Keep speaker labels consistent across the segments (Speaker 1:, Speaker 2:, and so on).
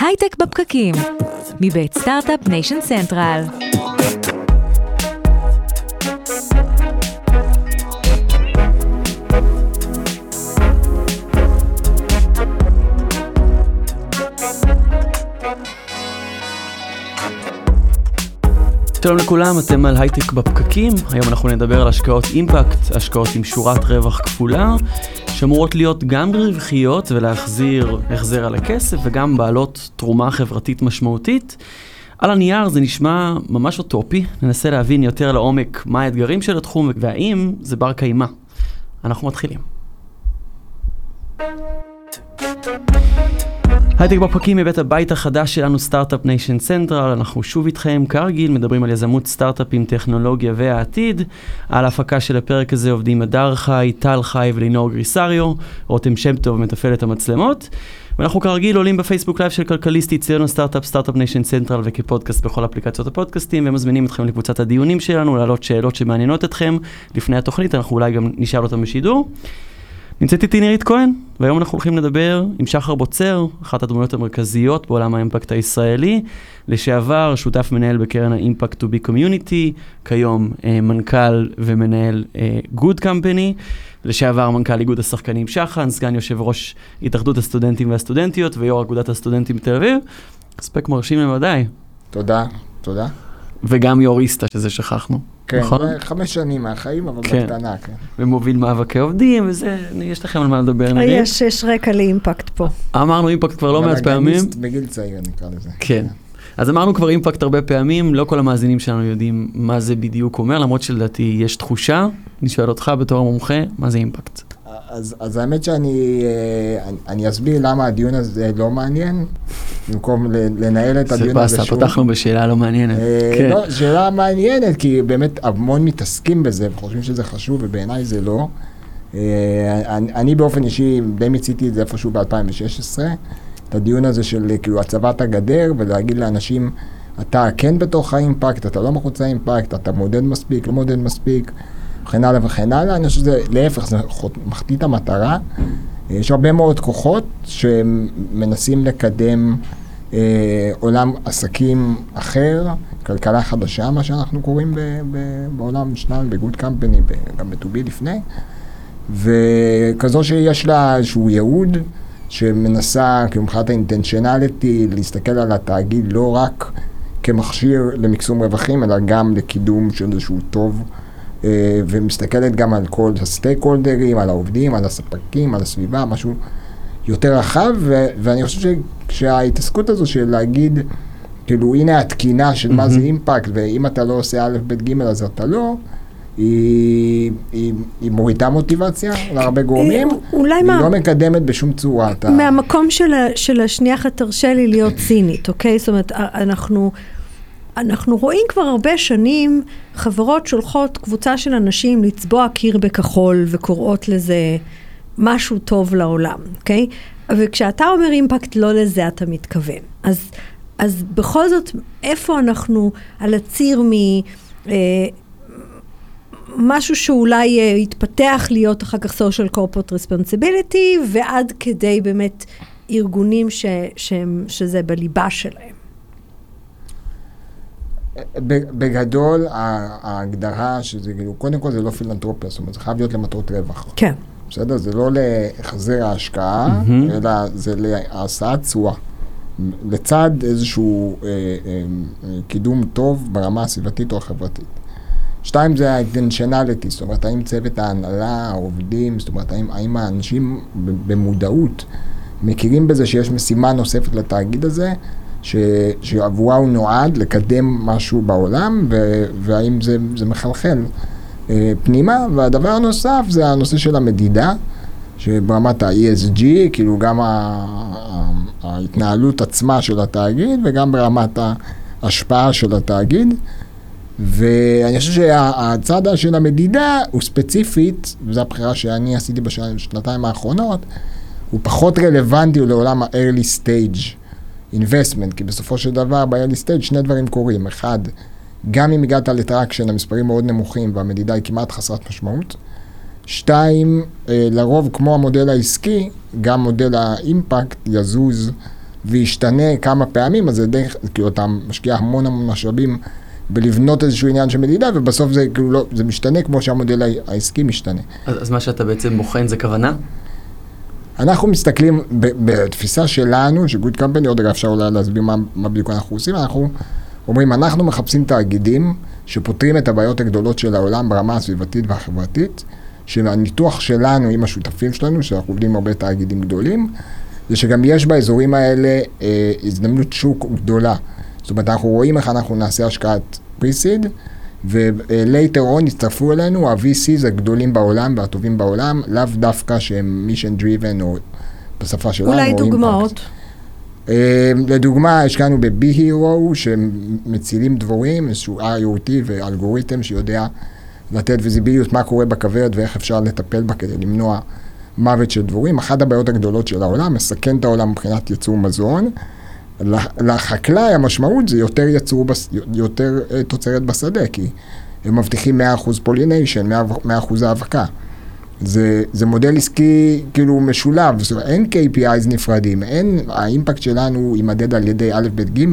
Speaker 1: הייטק בפקקים, מבית Start-Up Nation Central.
Speaker 2: שלום לכולם, אתם על הייטק בפקקים, היום אנחנו נדבר על השקעות אימפקט, השקעות עם שורת רווח כפולה, שאמורות להיות גם רווחיות ולהחזיר החזר על הכסף וגם בעלות תרומה חברתית משמעותית. על הנייר זה נשמע ממש אוטופי, ננסה להבין יותר לעומק מה האתגרים של התחום והאם זה בר קיימא. אנחנו מתחילים. הייטק בפקקים מבית הבית החדש שלנו, Start-Up Nation Central, אנחנו שוב איתכם כרגיל, מדברים על יזמות סטארט-אפים, טכנולוגיה והעתיד. על ההפקה של הפרק הזה עובדים הדר חי, טל חי ולינור גריסריו, רותם שם טוב מתפעל המצלמות. ואנחנו כרגיל עולים בפייסבוק לייב של כלכליסט, אצלנו סטארט-אפ, Start-Up Nation Central וכפודקאסט בכל אפליקציות הפודקאסטים, ומזמינים אתכם לקבוצת הדיונים שלנו, להעלות שאלות שמעניינות אתכם. לפני התוכנית אנחנו אולי גם נשאל אותם בשידור. נמצאת איתי נירית כהן, והיום אנחנו הולכים לדבר עם שחר בוצר, אחת הדמויות המרכזיות בעולם האימפקט הישראלי, לשעבר שותף מנהל בקרן האימפקט 2B Community, כיום אה, מנכ"ל ומנהל אה, Good Company, לשעבר מנכ"ל איגוד השחקנים שחן, סגן יושב ראש התאחדות הסטודנטים והסטודנטיות ויו"ר אגודת הסטודנטים בתל אביב. הספק מרשים למדי.
Speaker 3: תודה, תודה.
Speaker 2: וגם יוריסטה, שזה שכחנו.
Speaker 3: כן,
Speaker 2: נכון?
Speaker 3: חמש שנים מהחיים, אבל
Speaker 2: כן.
Speaker 3: בקטנה, כן.
Speaker 2: ומוביל מאבקי עובדים, וזה, יש לכם על מה לדבר נראה.
Speaker 4: יש, יש רקע לאימפקט פה.
Speaker 2: אמרנו אימפקט כבר לא מעט פעמים.
Speaker 3: בגיל צעיר נקרא לזה.
Speaker 2: כן. אז אמרנו כבר אימפקט הרבה פעמים, לא כל המאזינים שלנו יודעים מה זה בדיוק אומר, למרות שלדעתי יש תחושה. אני שואל אותך בתור המומחה, מה זה אימפקט?
Speaker 3: אז, אז האמת שאני אה, אני, אני אסביר למה הדיון הזה לא מעניין, במקום לנהל את הדיון הזה שוב.
Speaker 2: פתחנו בשאלה לא מעניינת.
Speaker 3: אה,
Speaker 2: כן.
Speaker 3: לא, שאלה מעניינת, כי באמת המון מתעסקים בזה וחושבים שזה חשוב, ובעיניי זה לא. אה, אני, אני באופן אישי די מיציתי את זה איפשהו ב-2016, את הדיון הזה של אה, כאילו הצבת הגדר, ולהגיד לאנשים, אתה כן בתוך האימפקט, אתה לא מחוץ לאימפקט, אתה מודד מספיק, לא מודד מספיק, וכן הלאה וכן הלאה. אני חושב שזה, להפך, זה מחטיא את המטרה. אה, יש הרבה מאוד כוחות שמנסים לקדם אה, עולם עסקים אחר, כלכלה חדשה, מה שאנחנו קוראים ב, ב, בעולם שלנו, בגוד קמפני, גם ב-2B לפני, וכזו שיש לה איזשהו ייעוד, שמנסה, כאילו מבחינת להסתכל על התאגיד לא רק כמכשיר למקסום רווחים, אלא גם לקידום של איזשהו טוב, ומסתכלת גם על כל הסטייק הולדרים, על העובדים, על הספקים, על הסביבה, משהו יותר רחב, ו- ואני חושב שההתעסקות הזו של להגיד, כאילו, הנה התקינה של מה זה. אימפקט, ואם אתה לא עושה א', ב', ג', אז אתה לא, היא, היא, היא מורידה מוטיבציה להרבה גורמים,
Speaker 4: אה, אולי
Speaker 3: והיא
Speaker 4: מה...
Speaker 3: לא מקדמת בשום צורה. אתה...
Speaker 4: מהמקום של, ה- של השנייה אחת תרשה לי להיות צינית, אוקיי? זאת אומרת, אנחנו, אנחנו רואים כבר הרבה שנים חברות שולחות קבוצה של אנשים לצבוע קיר בכחול וקוראות לזה משהו טוב לעולם, אוקיי? וכשאתה אומר אימפקט, לא לזה אתה מתכוון. אז, אז בכל זאת, איפה אנחנו על הציר מ... אה, משהו שאולי אה, יתפתח להיות אחר כך social corporate responsibility, ועד כדי באמת ארגונים ש, שהם, שזה בליבה שלהם.
Speaker 3: בגדול, ההגדרה שזה כאילו, קודם כל זה לא פילנטרופיה, זאת אומרת, זה חייב להיות למטרות רווח.
Speaker 4: כן.
Speaker 3: בסדר? זה לא להחזר ההשקעה,
Speaker 2: מהמם.
Speaker 3: אלא זה להשאת תשואה. לצד איזשהו אה, אה, אה, קידום טוב ברמה הסביבתית או החברתית. שתיים זה ה-intentionality, זאת אומרת, האם צוות ההנהלה, העובדים, זאת אומרת, האם, האם האנשים במודעות מכירים בזה שיש משימה נוספת לתאגיד הזה, ש, שעבורה הוא נועד לקדם משהו בעולם, ו, והאם זה, זה מחלחל אה, פנימה. והדבר הנוסף זה הנושא של המדידה, שברמת ה-ESG, כאילו גם ה- ההתנהלות עצמה של התאגיד וגם ברמת ההשפעה של התאגיד. ואני חושב שהצד של המדידה הוא ספציפית, וזו הבחירה שאני עשיתי בשנתיים האחרונות, הוא פחות רלוונטי לעולם ה-early stage investment, כי בסופו של דבר ב-early stage שני דברים קורים. אחד, גם אם הגעת ל traction, המספרים מאוד נמוכים והמדידה היא כמעט חסרת משמעות. שתיים, אה, לרוב כמו המודל העסקי, גם מודל האימפקט יזוז וישתנה כמה פעמים, אז זה די, כאילו אתה משקיע המון המון משאבים בלבנות איזשהו עניין של מדידה, ובסוף זה כאילו לא, זה משתנה כמו שהמודל העסקי משתנה.
Speaker 2: אז, אז מה שאתה בעצם בוחן זה כוונה?
Speaker 3: אנחנו מסתכלים בתפיסה שלנו, של גוד קמפני, עוד רגע אפשר אולי להסביר מה, מה בדיוק אנחנו עושים, אנחנו אומרים, אנחנו מחפשים תאגידים שפותרים את הבעיות הגדולות של העולם ברמה הסביבתית והחברתית, שהניתוח שלנו עם השותפים שלנו, שאנחנו עובדים הרבה תאגידים גדולים, זה שגם יש באזורים האלה אה, הזדמנות שוק גדולה. זאת אומרת, אנחנו רואים איך אנחנו נעשה השקעת פריסיד, ו-later on יצטרפו אלינו ה-VCs הגדולים בעולם והטובים בעולם, לאו דווקא שהם mission driven או בשפה שלנו.
Speaker 4: אולי
Speaker 3: או
Speaker 4: דוגמאות.
Speaker 3: אה, לדוגמה, השקענו ב-B-Hero שמצילים דבורים, איזשהו IoT ואלגוריתם שיודע לתת ויזיביליות מה קורה בכוורת ואיך אפשר לטפל בה כדי למנוע מוות של דבורים. אחת הבעיות הגדולות של העולם, מסכן את העולם מבחינת ייצור מזון. לח- לחקלאי המשמעות זה יותר ייצור, בס- יותר אה, תוצרת בשדה, כי הם מבטיחים 100% pollination, 100% האבקה. זה, זה מודל עסקי כאילו משולב, זאת אומרת, אין KPIs נפרדים, אין, האימפקט שלנו יימדד על ידי א', ב', ג',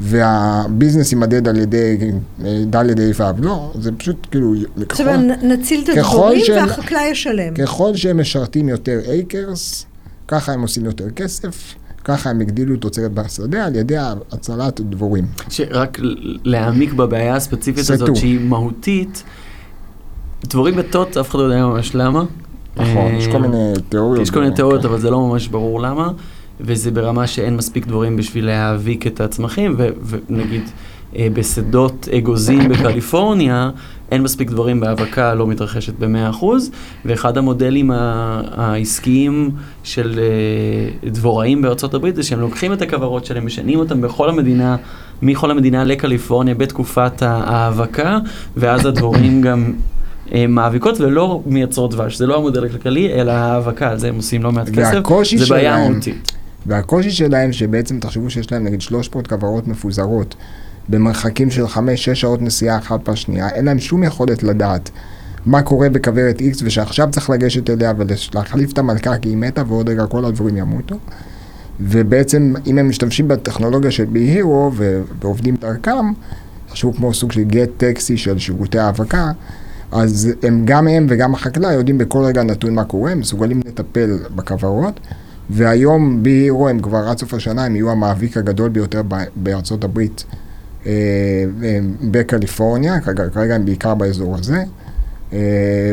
Speaker 3: והביזנס יימדד על ידי אה, ד', ה', ו', לא, זה פשוט כאילו, ככל,
Speaker 4: נ- נציל את הדבורים והחקלאי ישלם.
Speaker 3: ככל שהם משרתים יותר acres, ככה הם עושים יותר כסף, ככה הם הגדילו תוצרת בשדה על ידי הצלת דבורים.
Speaker 2: שרק ל- להעמיק בבעיה הספציפית
Speaker 3: סטו.
Speaker 2: הזאת שהיא מהותית, דבורים בטות, אף אחד לא יודע ממש למה.
Speaker 3: נכון, יש כל
Speaker 2: אה,
Speaker 3: מיני תיאוריות.
Speaker 2: יש כל מיני
Speaker 3: כן.
Speaker 2: תיאוריות, אבל זה לא ממש ברור למה, וזה ברמה שאין מספיק דבורים בשביל להאביק את הצמחים, ונגיד בשדות אגוזים בקליפורניה, אין מספיק דברים בהאבקה לא מתרחשת ב-100%, ואחד המודלים העסקיים של אה, דבוראים בארצות הברית זה שהם לוקחים את הכוורות שלהם, משנים אותם בכל המדינה, מכל המדינה לקליפורניה בתקופת ההאבקה, ואז הדבורים גם... אה, מאביקות ולא מייצרות דבש, זה לא המודל הכלכלי, אלא ההאבקה, על זה הם עושים לא מעט כסף, זה בעיה מהותית.
Speaker 3: והקושי שלהם, שבעצם תחשבו שיש להם נגיד 300 כוורות מפוזרות במרחקים של 5-6 שעות נסיעה אחת בשנייה, אין להם שום יכולת לדעת מה קורה בכוורת X ושעכשיו צריך לגשת אליה ולהחליף את המלכה כי היא מתה ועוד רגע כל הדבורים ימותו. ובעצם אם הם משתמשים בטכנולוגיה של בי-הירו ו- ועובדים דרכם, תחשבו כמו סוג של גט טקסי של שירותי האבקה, אז הם, גם הם וגם החקלאי יודעים בכל רגע נתון מה קורה, הם מסוגלים לטפל בכוורות, והיום בי-הירו הם כבר עד סוף השנה, הם יהיו המאביק הגדול ביותר בארצות הברית, בקליפורניה, כרגע, כרגע הם בעיקר באזור הזה, אה,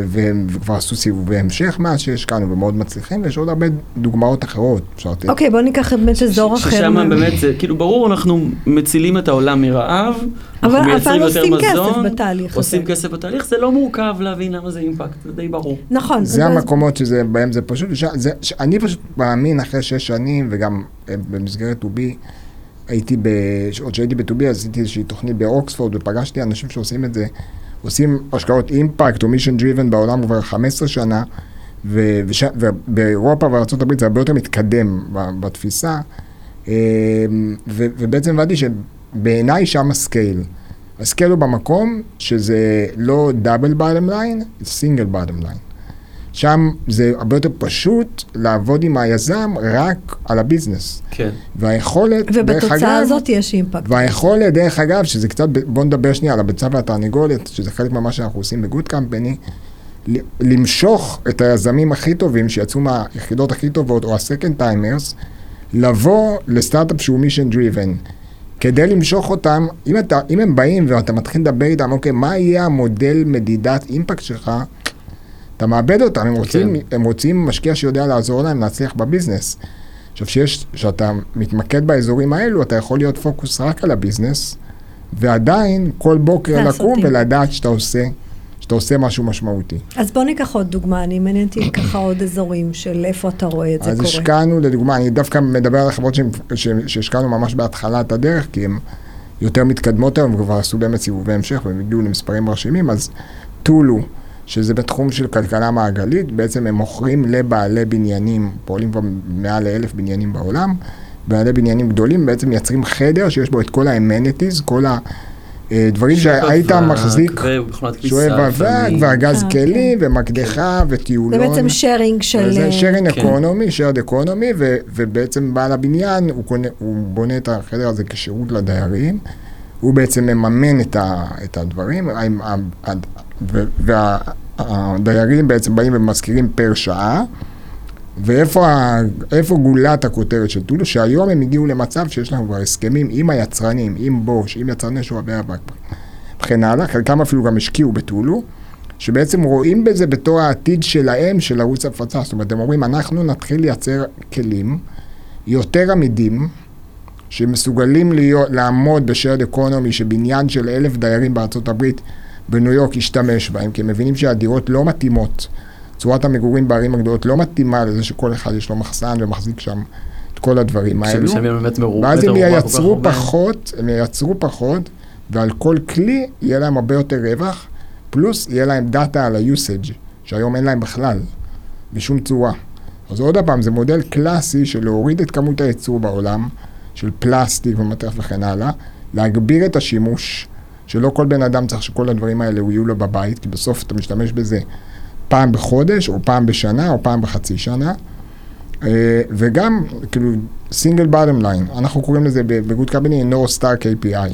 Speaker 3: והם כבר עשו סיבובי המשך מאז שהשקענו ומאוד מצליחים, ויש עוד הרבה דוגמאות אחרות.
Speaker 4: אוקיי, בוא ניקח באמת אזור אחר.
Speaker 2: ששם באמת זה, כאילו ברור, אנחנו מצילים את העולם מרעב,
Speaker 4: אבל-
Speaker 2: אנחנו מייצרים
Speaker 4: אבל
Speaker 2: יותר
Speaker 4: עושים כסף
Speaker 2: מזון,
Speaker 4: בתהליך
Speaker 2: עושים. כסף בתהליך, זה לא מורכב להבין למה זה אימפקט, זה די ברור.
Speaker 4: נכון.
Speaker 3: זה המקומות שזה, בהם זה פשוט, ש, זה, ש, אני פשוט מאמין אחרי שש שנים, וגם אה, במסגרת 2B, הייתי, ב, עוד שהייתי ב 2B, עשיתי איזושהי תוכנית באוקספורד, ופגשתי אנשים שעושים את זה, עושים השקעות אימפקט או mission driven בעולם כבר 15 שנה, ו, וש, ובאירופה וארה"ב זה הרבה יותר מתקדם בתפיסה, אה, ו, ובעצם הבנתי שבעיניי שם ה scale. ה scale הוא במקום שזה לא double bottom line, זה single bottom line. שם זה הרבה יותר פשוט לעבוד עם היזם רק על הביזנס.
Speaker 2: כן.
Speaker 3: והיכולת, דרך
Speaker 4: ובתוצאה
Speaker 3: אגב,
Speaker 4: הזאת יש אימפקט.
Speaker 3: והיכולת, דרך אגב, שזה קצת, בואו נדבר שנייה על הביצה והתרנגולת, שזה חלק ממה שאנחנו עושים ב Good Company, למשוך את היזמים הכי טובים שיצאו מהיחידות הכי טובות, או ה-second timers, לבוא לסטארט-אפ שהוא mission driven. כדי למשוך אותם, אם, אתה, אם הם באים ואתה מתחיל לדבר איתם, אוקיי, מה יהיה המודל מדידת אימפקט שלך, אתה מאבד אותם, הם רוצים,
Speaker 2: כן.
Speaker 3: הם רוצים משקיע שיודע לעזור להם להצליח בביזנס. עכשיו, שיש, כשאתה מתמקד באזורים האלו, אתה יכול להיות פוקוס רק על הביזנס, ועדיין כל בוקר לקום. ולדעת שאתה עושה, שאתה עושה משהו משמעותי.
Speaker 4: אז בוא ניקח עוד דוגמה, אני מעניין אותי ככה עוד אזורים של איפה אתה רואה את זה
Speaker 3: אז
Speaker 4: קורה.
Speaker 3: השקענו, לדוגמה, אני דווקא מדבר על החברות שהשקענו ממש בהתחלת הדרך, כי הן יותר מתקדמות היום, וכבר עשו באמת סיבובי המשך, והם הגיעו למספרים מרשימים, אז טולו, שזה בתחום של כלכלה מעגלית, בעצם הם מוכרים לבעלי בניינים, פועלים כבר מעל לאלף בניינים בעולם, בעלי בניינים גדולים בעצם מייצרים חדר שיש בו את כל ה-amenities, כל אה, דברים שהיית מחזיק, שואב אבק, וארגז
Speaker 4: אה,
Speaker 3: כלים, ומקדחה, וטיולון.
Speaker 4: זה בעצם שיירינג של...
Speaker 3: זה שיירינג
Speaker 2: כן.
Speaker 3: אקונומי, שיירד אקונומי, ובעצם בעל הבניין, הוא, קונה, הוא בונה את החדר הזה כשירות לדיירים. הוא בעצם מממן את, ה, את הדברים, עם ה- ה- ו- והדיירים בעצם באים ומשכירים פר שעה. ואיפה גולת הכותרת של טולו? שהיום הם הגיעו למצב שיש להם כבר הסכמים עם היצרנים, עם בוש, עם יצרני שואבי אבק וכן הלאה, חלקם אפילו גם השקיעו בטולו, שבעצם רואים בזה בתור העתיד שלהם, של ערוץ הפצה. זאת אומרת, הם אומרים, אנחנו נתחיל לייצר כלים יותר עמידים, שמסוגלים להיות, לעמוד בשרד אקונומי, שבניין של אלף דיירים בארצות הברית, בניו יורק, ישתמש בהם, כי הם מבינים שהדירות לא מתאימות. צורת המגורים בערים הגדולות לא מתאימה לזה שכל אחד יש לו מחסן ומחזיק שם את כל הדברים האלו. ואז הם ייצרו פחות, הם ייצרו פחות, ועל כל כלי יהיה להם הרבה יותר רווח, פלוס יהיה להם דאטה על ה-usage, שהיום אין להם בכלל, בשום צורה. אז עוד פעם, זה מודל קלאסי של להוריד את כמות הייצור בעולם, של פלסטיק ומטרף וכן הלאה, להגביר את השימוש, שלא כל בן אדם צריך שכל הדברים האלה יהיו לו בבית, כי בסוף אתה משתמש בזה פעם בחודש, או פעם בשנה, או פעם בחצי שנה. אה, וגם, כאילו, single bottom line, אנחנו קוראים לזה ב Good Company North Star KPI.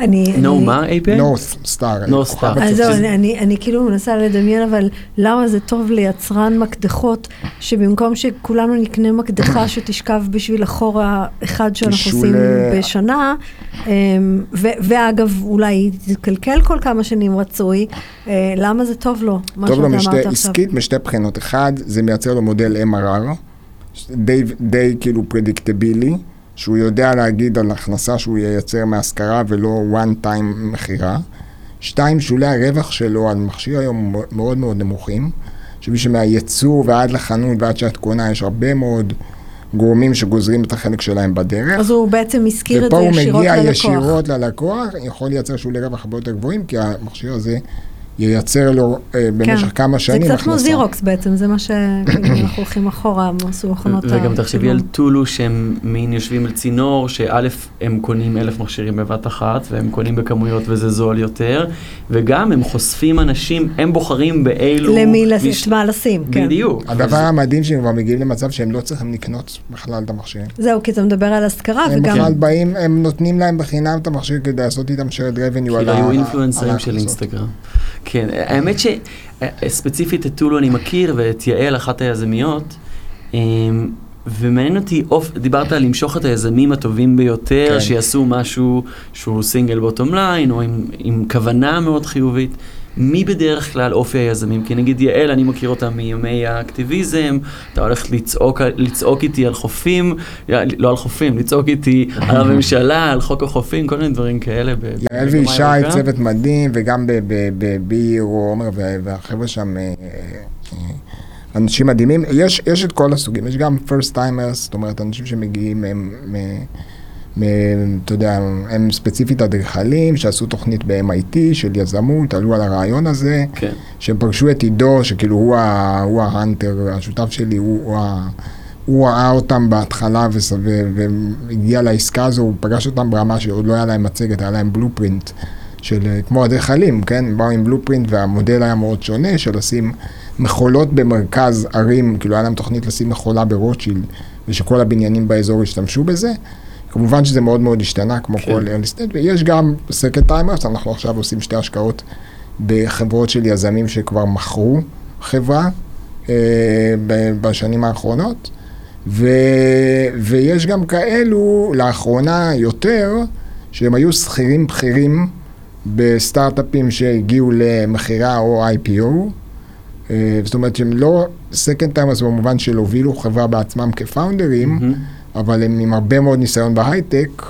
Speaker 4: אני...
Speaker 2: נו,
Speaker 4: אני-
Speaker 2: מה, API?
Speaker 3: North Star. כוכב
Speaker 2: Star.
Speaker 4: אז. זהו, אני, אני, אני כאילו מנסה לדמיין, אבל למה זה טוב ליצרן מקדחות, שבמקום שכולנו נקנה מקדחה שתשכב בשביל החור האחד שאנחנו עושים
Speaker 3: אה,
Speaker 4: בשנה, אמ, ו, ואגב, אולי תקלקל כל כמה שנים רצוי, אה, למה זה טוב לו?
Speaker 3: טוב לו
Speaker 4: שאתה
Speaker 3: משתי,
Speaker 4: אמרת עכשיו.
Speaker 3: עסקית משתי בחינות. אחד, זה מייצר לו מודל MRR, די, די כאילו פרדיקטבילי, שהוא יודע להגיד על הכנסה שהוא ייצר מהשכרה ולא one time מכירה. שתיים, שולי הרווח שלו על מכשיר היום מאוד מאוד נמוכים, שמי שמהייצור ועד לחנות ועד שאת קונה, יש הרבה מאוד גורמים שגוזרים את החלק שלהם בדרך.
Speaker 4: אז הוא בעצם הזכיר את
Speaker 3: ופה
Speaker 4: זה
Speaker 3: הוא
Speaker 4: ישירות
Speaker 3: מגיע
Speaker 4: ללקוח.
Speaker 3: ישירות ללקוח, יכול לייצר שולי רווח הרבה יותר גבוהים, כי המכשיר הזה ייצר לו אה, במשך כמה שנים
Speaker 4: כן. זה קצת כמו
Speaker 3: הכנסה.
Speaker 4: זירוקס בעצם, זה מה ש... כאילו, אנחנו הולכים אחורה, הם עשו מכונות... ה-
Speaker 2: וגם תחשבי
Speaker 4: כאילו-
Speaker 2: על טולו שהם מין יושבים על צינור, שא' הם קונים אלף מכשירים בבת אחת, והם קונים בכמויות וזה זול יותר, וגם הם חושפים אנשים, הם בוחרים באילו...
Speaker 4: למי לשים,
Speaker 2: מש-
Speaker 4: מה לשים, כן.
Speaker 2: בדיוק.
Speaker 3: הדבר המדהים שהם כבר מגיעים למצב שהם לא צריכים לקנות בכלל את המכשירים.
Speaker 4: זהו, כי אתה מדבר על השכרה,
Speaker 3: הם
Speaker 4: וגם...
Speaker 3: בכלל באים, הם נותנים להם בחינם את המכשיר כדי לעשות איתם shared revenue
Speaker 2: כאילו
Speaker 3: על ה-
Speaker 2: היו
Speaker 3: על
Speaker 2: אינפלואנסרים של. אינסטגרם. כן, האמת שספציפית את טולו אני מכיר ואת יעל, אחת היזמיות, אמ, ומעניין אותי, אוף, דיברת על למשוך את היזמים הטובים ביותר,
Speaker 3: כן.
Speaker 2: שיעשו משהו שהוא single bottom line, או עם, עם כוונה מאוד חיובית. מי בדרך כלל אופי היזמים? כי נגיד יעל, אני מכיר אותה מימי האקטיביזם, אתה הולך לצעוק, לצעוק איתי על חופים, לא על חופים, לצעוק איתי על הממשלה, על חוק החופים, כל מיני דברים כאלה. ב-
Speaker 3: יעל וישי. צוות מדהים, וגם בביר, עומר וה- והחבר'ה שם, אה, אה, אנשים מדהימים. יש, יש את כל הסוגים, יש גם first timers, זאת אומרת, אנשים שמגיעים, הם, מ- מ- אתה יודע, הם ספציפית אדריכלים, שעשו תוכנית ב-MIT של יזמות, עלו על הרעיון הזה,
Speaker 2: כן.
Speaker 3: שהם פגשו את עידו, שכאילו הוא, ה- הוא ההאנטר, השותף שלי, הוא, הוא, ה- הוא ראה אותם בהתחלה וס- ו- והגיע לעסקה הזו, הוא פגש אותם ברמה שעוד לא היה להם מצגת, היה להם בלופרינט של כמו אדריכלים, כן? באו עם בלופרינט והמודל היה מאוד שונה, של לשים מכולות במרכז ערים, כאילו היה להם תוכנית לשים מכולה ברוטשילד, ושכל הבניינים באזור ישתמשו בזה. כמובן שזה מאוד מאוד השתנה, כמו
Speaker 2: כן.
Speaker 3: כל early state, ויש גם second timers, אנחנו עכשיו עושים שתי השקעות בחברות של יזמים שכבר מכרו חברה אה, בשנים האחרונות, ו, ויש גם כאלו, לאחרונה יותר, שהם היו שכירים בכירים בסטארט-אפים שהגיעו למכירה או IPO. אה, זאת אומרת שהם לא second timers במובן של הובילו חברה בעצמם כפאונדרים,
Speaker 2: מהמם.
Speaker 3: אבל הם עם הרבה מאוד ניסיון בהייטק.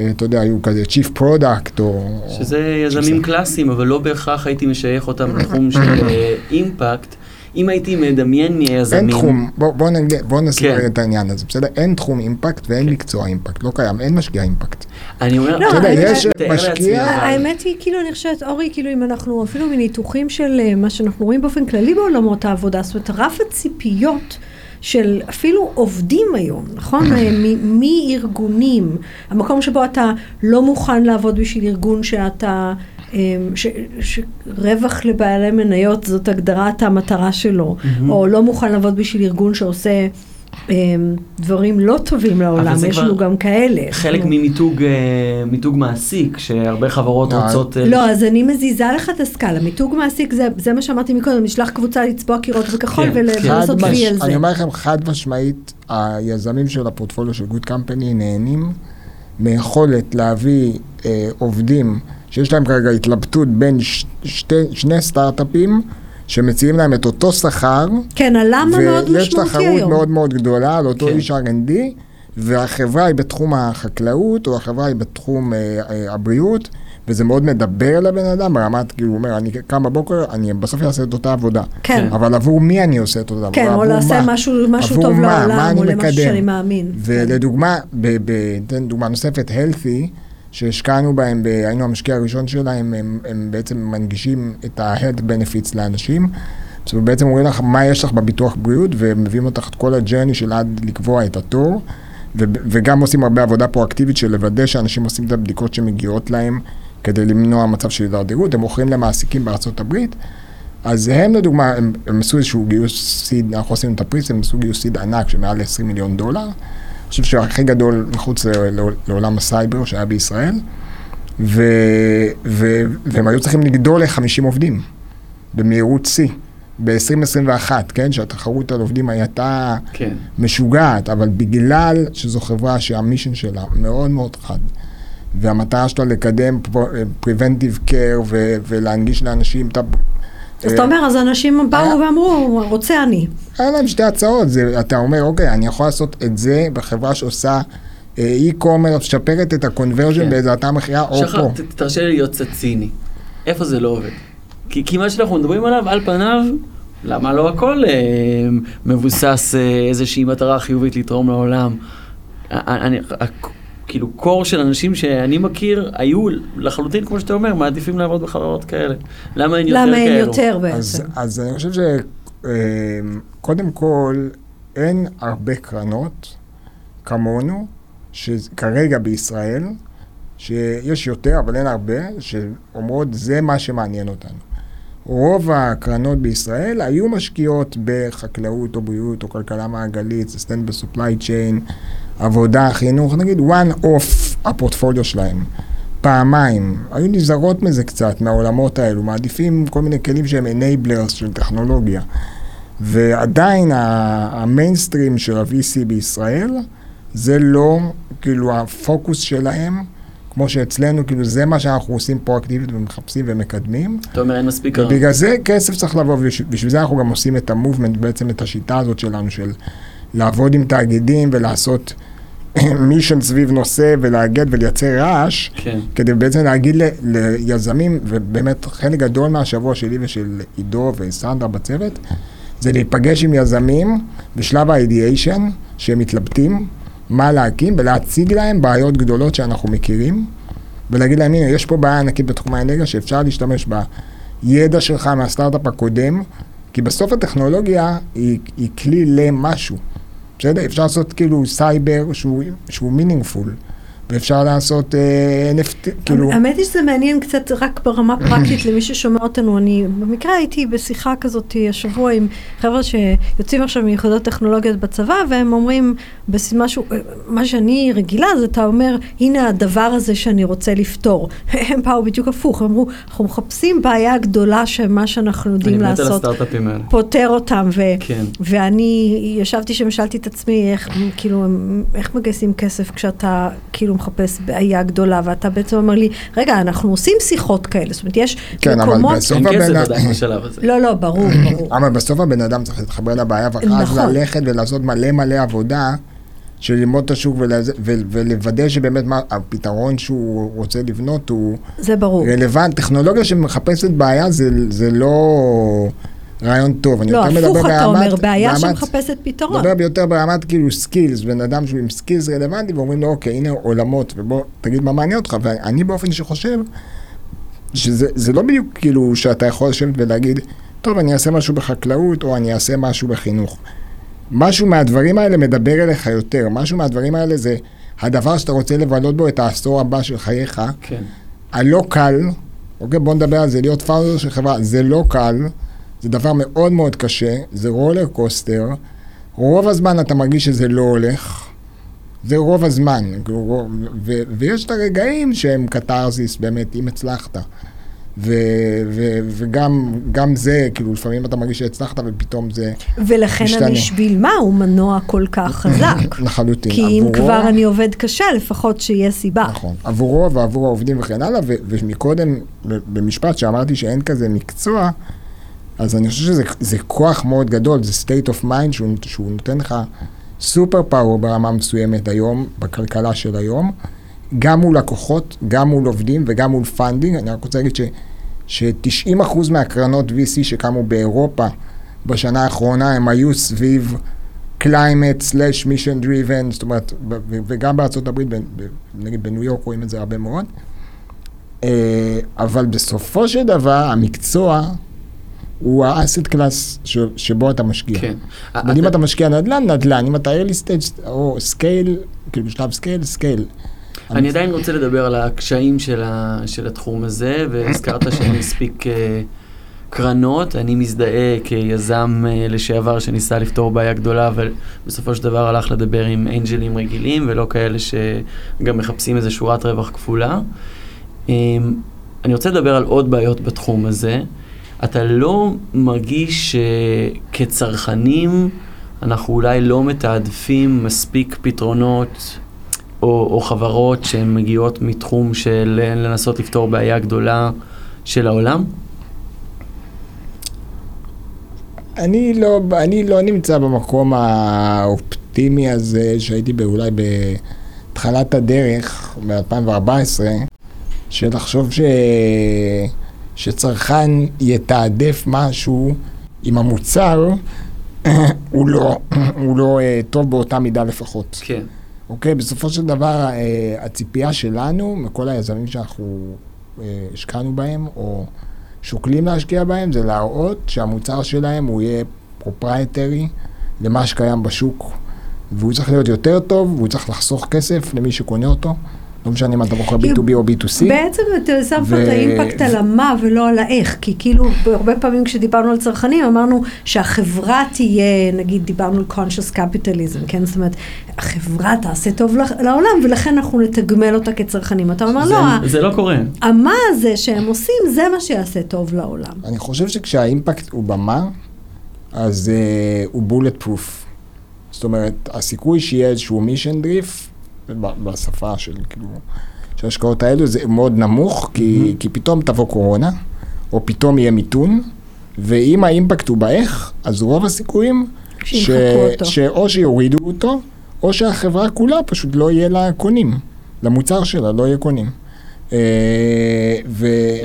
Speaker 3: אה, אתה יודע, היו כזה Chief Product או...
Speaker 2: שזה יזמים קלאסיים, אבל לא בהכרח הייתי משייך אותם לתחום של אה, אימפקט. אם הייתי מדמיין מי היזמים...
Speaker 3: אין תחום, בוא, בוא, נגיד, בוא נסביר
Speaker 2: כן.
Speaker 3: את העניין הזה, בסדר? אין תחום אימפקט ואין
Speaker 2: כן.
Speaker 3: מקצוע אימפקט, לא קיים, אין משקיע אימפקט.
Speaker 2: אני אומר,
Speaker 4: לא,
Speaker 3: אתה יודע, יש משקיע-
Speaker 4: האמת היא, כאילו, אני חושבת, אורי, כאילו, אם אנחנו אפילו מניתוחים של אה, מה שאנחנו רואים באופן כללי בעולמות העבודה, זאת אומרת, רף הציפיות של אפילו עובדים היום, נכון? אה, מארגונים, המקום שבו אתה לא מוכן לעבוד בשביל ארגון שאתה, ש- שרווח לבעלי מניות זאת הגדרת המטרה שלו, או לא מוכן לעבוד בשביל ארגון שעושה דברים לא טובים לעולם, יש לנו גם כאלה.
Speaker 2: חלק
Speaker 4: אנחנו-
Speaker 2: ממיתוג אה, מיתוג מעסיק, שהרבה חברות
Speaker 3: לא,
Speaker 2: רוצות... אה,
Speaker 4: לא, אז אני מזיזה לך את הסקאלה. מיתוג מעסיק זה, זה מה שאמרתי מקודם, נשלח קבוצה לצבוע קירות בכחול
Speaker 2: כן, כן.
Speaker 4: ולעשות וי
Speaker 3: מש-
Speaker 4: על זה.
Speaker 3: אני אומר לכם חד משמעית, היזמים של הפורטפוליו של גוד קמפני נהנים מיכולת להביא אה, עובדים שיש להם כרגע התלבטות בין ש- שתי, שני סטארט-אפים שמציעים להם את אותו שכר,
Speaker 4: כן, הלמה מאוד
Speaker 3: ויש
Speaker 4: משמעותי
Speaker 3: תחרות
Speaker 4: היום.
Speaker 3: מאוד מאוד גדולה על אותו
Speaker 2: כן.
Speaker 3: איש R&D, והחברה היא בתחום החקלאות, או החברה היא בתחום אה, אה, הבריאות, וזה מאוד מדבר לבן אדם ברמת, כאילו, הוא אומר, אני קם בבוקר, אני בסוף אעשה את אותה עבודה.
Speaker 4: כן.
Speaker 3: אבל עבור מי אני עושה את אותה עבודה?
Speaker 4: כן, או לעשה? משהו, משהו טוב
Speaker 3: מה?
Speaker 4: לעולם,
Speaker 3: אני
Speaker 4: או למשהו? שאני מאמין. כן.
Speaker 3: ולדוגמה, ב- ב- אתן דוגמה נוספת, Healthy, שהשקענו בהם, היינו המשקיע הראשון שלהם, הם, הם בעצם מנגישים את ה-health benefits לאנשים. זאת אומרת, בעצם אומרים לך מה יש לך בביטוח בריאות, ומביאים אותך את כל ה journey של עד לקבוע את התור, ו- וגם עושים הרבה עבודה פרואקטיבית של לוודא שאנשים עושים את הבדיקות שמגיעות להם כדי למנוע מצב של הידרדרות, הם מוכרים למעסיקים בארצות הברית. אז הם לדוגמה, הם, הם עשו איזשהו גיוס seed, אנחנו עשינו את ה pre-seed, הם עשו גיוס seed ענק של מעל ל-20 מיליון דולר. אני חושב שהכי גדול מחוץ לעולם הסייבר שהיה בישראל, ו, ו, והם היו צריכים לגדול ל-50 עובדים במהירות שיא. ב-2021, כן, שהתחרות על עובדים הייתה
Speaker 2: כן.
Speaker 3: משוגעת, אבל בגלל שזו חברה שהמישן שלה מאוד מאוד חד, והמטרה שלה לקדם preventive care ו- ולהנגיש לאנשים את.
Speaker 4: אז אתה אומר, אז אנשים באו ואמרו, רוצה אני.
Speaker 3: היה להם שתי הצעות, זה, אתה אומר, אוקיי, אני יכול לעשות את זה בחברה שעושה אה, e-commerce, משפרת את ה-conversion
Speaker 2: כן.
Speaker 3: אתר מכירה, או
Speaker 2: שחר,
Speaker 3: פה.
Speaker 2: ת- תרשה לי להיות קצת ציני. איפה זה לא עובד? כי, כי מה שאנחנו מדברים עליו, על פניו, למה לא הכל אה, מבוסס אה, איזושהי מטרה חיובית לתרום לעולם? אה, אני, אה, כאילו, קור של אנשים שאני מכיר, היו לחלוטין, כמו שאתה אומר, מעדיפים לעבוד בחברות כאלה. למה אין יותר
Speaker 4: למה אין
Speaker 2: כאלו?
Speaker 4: יותר
Speaker 3: אז,
Speaker 4: בעצם?
Speaker 3: אז אני חושב שקודם כל, אין הרבה קרנות כמונו, שכרגע בישראל, שיש יותר, אבל אין הרבה, שאומרות, זה מה שמעניין אותנו. רוב הקרנות בישראל היו משקיעות בחקלאות או בריאות או כלכלה מעגלית, sustainable supply chain, עבודה, חינוך, נגיד one off הפורטפוליו שלהם. פעמיים, היו נזהרות מזה קצת, מהעולמות האלו, מעדיפים כל מיני כלים שהם enablers של טכנולוגיה. ועדיין המיינסטרים של ה-VC בישראל, זה לא כאילו הפוקוס שלהם, כמו שאצלנו, כאילו זה מה שאנחנו עושים פרואקטיבית ומחפשים ומקדמים.
Speaker 2: אתה אומר, אין מספיק...
Speaker 3: ובגלל זה כסף צריך לבוא, ובשביל זה אנחנו גם עושים את המובמנט, בעצם את השיטה הזאת שלנו, של לעבוד עם תאגידים ולעשות מישן סביב נושא ולאגד ולייצר רעש,
Speaker 2: כן.
Speaker 3: כדי בעצם להגיד ל- ליזמים, ובאמת חלק גדול מהשבוע שלי ושל עידו וסנדרה בצוות, זה להיפגש עם יזמים בשלב ה ideation, שהם מתלבטים, מה להקים, ולהציג להם בעיות גדולות שאנחנו מכירים, ולהגיד להם, הנה, יש פה בעיה ענקית בתחום האנרגיה שאפשר להשתמש בידע שלך מהסטארט-אפ הקודם, כי בסוף הטכנולוגיה היא, היא כלי למשהו. בסדר? אפשר לעשות כאילו סייבר שהוא, שהוא meaningful, ואפשר לעשות אה, NFT, כאילו...
Speaker 4: האמת היא שזה מעניין קצת רק ברמה פרקטית למי ששומע אותנו. אני במקרה הייתי בשיחה כזאת השבוע עם חבר'ה שיוצאים עכשיו מיחידות טכנולוגיות בצבא, והם אומרים, משהו, מה שאני רגילה זה אתה אומר, הנה הדבר הזה שאני רוצה לפתור. הם באו בדיוק הפוך, הם אמרו, אנחנו מחפשים בעיה גדולה שמה שאנחנו יודעים לעשות. פותר אותם, ו-
Speaker 2: כן.
Speaker 4: ואני ישבתי שם, שאלתי את עצמי, איך, כאילו, איך מגייסים כסף כשאתה כאילו מחפש בעיה גדולה, ואתה בעצם אומר לי, רגע, אנחנו עושים שיחות כאלה, זאת אומרת, יש
Speaker 3: כן, אבל
Speaker 4: מקומות...
Speaker 3: בסוף
Speaker 2: אין
Speaker 3: הבן
Speaker 2: כסף
Speaker 3: אדם-.
Speaker 4: לא, לא, ברור, ברור.
Speaker 3: אבל בסוף הבן אדם צריך להתחבר לבעיה, ואחר כך
Speaker 4: נכון.
Speaker 3: ללכת ולעשות מלא מלא עבודה, של ללמוד את השוק ולזה- ו- ולוודא שבאמת מה, הפתרון שהוא רוצה לבנות הוא
Speaker 4: זה ברור.
Speaker 3: רלוונטי. טכנולוגיה שמחפשת בעיה זה, זה לא רעיון טוב. אני
Speaker 4: לא, הפוך אתה
Speaker 3: ברמת-
Speaker 4: אומר, בעיה
Speaker 3: ברמת-
Speaker 4: שמחפשת פתרון.
Speaker 3: מדבר יותר ברמת כאילו skills, בן אדם שהוא עם skills רלוונטי ואומרים לו אוקיי הנה עולמות ובוא תגיד מה מעניין אותך ואני באופן שחושב שזה זה לא בדיוק כאילו שאתה יכול לשבת ולהגיד טוב אני אעשה משהו בחקלאות או אני אעשה משהו בחינוך. משהו מהדברים האלה מדבר אליך יותר, משהו מהדברים האלה זה הדבר שאתה רוצה לבלות בו את העשור הבא של חייך,
Speaker 2: כן.
Speaker 3: הלא קל, אוקיי, בוא נדבר על זה, להיות פאונדר של חברה, זה לא קל, זה דבר מאוד מאוד קשה, זה רולר קוסטר, רוב הזמן אתה מרגיש שזה לא הולך, זה רוב הזמן, ו- ויש את הרגעים שהם קתרזיס, באמת, אם הצלחת. ו- ו- וגם גם זה, כאילו, לפעמים אתה מרגיש שהצלחת ופתאום זה
Speaker 4: ולכן
Speaker 3: משתנה.
Speaker 4: אני בשביל מה הוא מנוע כל כך חזק.
Speaker 3: לחלוטין.
Speaker 4: כי אם
Speaker 3: עבורו-
Speaker 4: כבר אני עובד קשה, לפחות שיהיה סיבה.
Speaker 3: נכון. עבורו ועבור העובדים וכן הלאה, ו- ומקודם, במשפט שאמרתי שאין כזה מקצוע, אז אני חושב שזה זה כוח מאוד גדול, זה state of mind שהוא, שהוא נותן לך superpower ברמה מסוימת היום, בכלכלה של היום, גם מול לקוחות, גם מול עובדים וגם מול funding. אני רק רוצה להגיד ש, ש-90% מהקרנות VC שקמו באירופה בשנה האחרונה, הם היו סביב climate slash mission driven, זאת אומרת, וגם בארצות הברית, נגיד בניו יורק רואים את זה הרבה מאוד. אה, אבל בסופו של דבר, המקצוע הוא ה asset class שבו אתה משקיע.
Speaker 2: כן.
Speaker 3: אבל אם אתה משקיע נדל"ן, נדל"ן, אם אתה early stage או scale, כאילו בשלב scale, scale.
Speaker 2: אני עדיין רוצה לדבר על הקשיים של, ה, של התחום הזה, והזכרת שאין מספיק אה, קרנות. אני מזדהה כיזם אה, לשעבר שניסה לפתור בעיה גדולה, אבל בסופו של דבר הלך לדבר עם אנג'לים רגילים, ולא כאלה שגם מחפשים איזה שורת רווח כפולה. אה, אני רוצה לדבר על עוד בעיות בתחום הזה. אתה לא מרגיש שכצרכנים אנחנו אולי לא מתעדפים מספיק פתרונות או, או חברות שהן מגיעות מתחום של לנסות לפתור בעיה גדולה של העולם?
Speaker 3: אני לא, אני לא נמצא במקום האופטימי הזה שהייתי אולי בהתחלת הדרך, ב-2014, של לחשוב ש... שצרכן יתעדף משהו עם המוצר, הוא לא, הוא לא אה, טוב באותה מידה לפחות.
Speaker 2: כן.
Speaker 3: אוקיי? בסופו של דבר, אה, הציפייה שלנו, מכל היזמים שאנחנו אה, השקענו בהם, או שוקלים להשקיע בהם, זה להראות שהמוצר שלהם הוא יהיה proprietary למה שקיים בשוק, והוא צריך להיות יותר טוב, והוא צריך לחסוך כסף למי שקונה אותו. לא משנה אם אתה מוכר
Speaker 4: כי
Speaker 3: B2B או B2C.
Speaker 4: בעצם אתה שם פה
Speaker 3: ו-
Speaker 4: את האימפקט על המה ולא על האיך, כי כאילו הרבה פעמים כשדיברנו על צרכנים אמרנו שהחברה תהיה, נגיד דיברנו על conscious capitalism, כן? זאת אומרת, החברה תעשה טוב לעולם ולכן אנחנו נתגמל אותה כצרכנים. אתה אומר,
Speaker 2: זה,
Speaker 4: לא, ה-
Speaker 2: זה לא קורה.
Speaker 4: המה הזה שהם עושים, זה מה שיעשה טוב לעולם.
Speaker 3: אני חושב שכשהאימפקט הוא במה, אז uh, הוא בולט פרוף. זאת אומרת, הסיכוי שיהיה איזשהו מישן דריף, בשפה של כאילו, של ההשקעות האלו, זה מאוד נמוך, כי,
Speaker 2: Mhm.
Speaker 3: כי פתאום תבוא קורונה, או פתאום יהיה מיתון, ואם האימפקט הוא באיך, אז רוב הסיכויים
Speaker 4: שימחקו אותו.
Speaker 3: שאו שיורידו אותו, או שהחברה כולה פשוט לא יהיה לה קונים. למוצר שלה לא יהיה קונים. אה.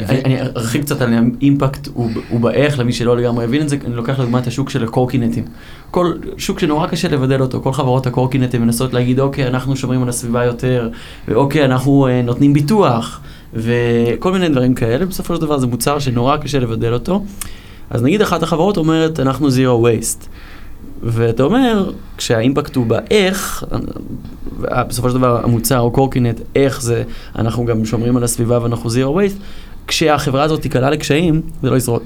Speaker 2: אני, ארחיב קצת על האימפקט הוא, הוא באיך, למי שלא לגמרי הבין את זה, אני לוקח לדוגמה את השוק של הקורקינטים. כל שוק שנורא קשה לבדל אותו, כל חברות הקורקינטים מנסות להגיד, אוקיי, אנחנו שומרים על הסביבה יותר, ואוקיי, אנחנו אה, נותנים ביטוח, וכל מיני דברים כאלה, בסופו של דבר זה מוצר שנורא קשה לבדל אותו. אז נגיד אחת החברות אומרת, אנחנו zero waste. ואתה אומר, כשהאימפקט הוא באיך, בסופו של דבר המוצר או קורקינט, איך זה, אנחנו גם שומרים על הסביבה ואנחנו zero waste, כשהחברה הזאת תיקלע לקשיים, זה לא ישרוד.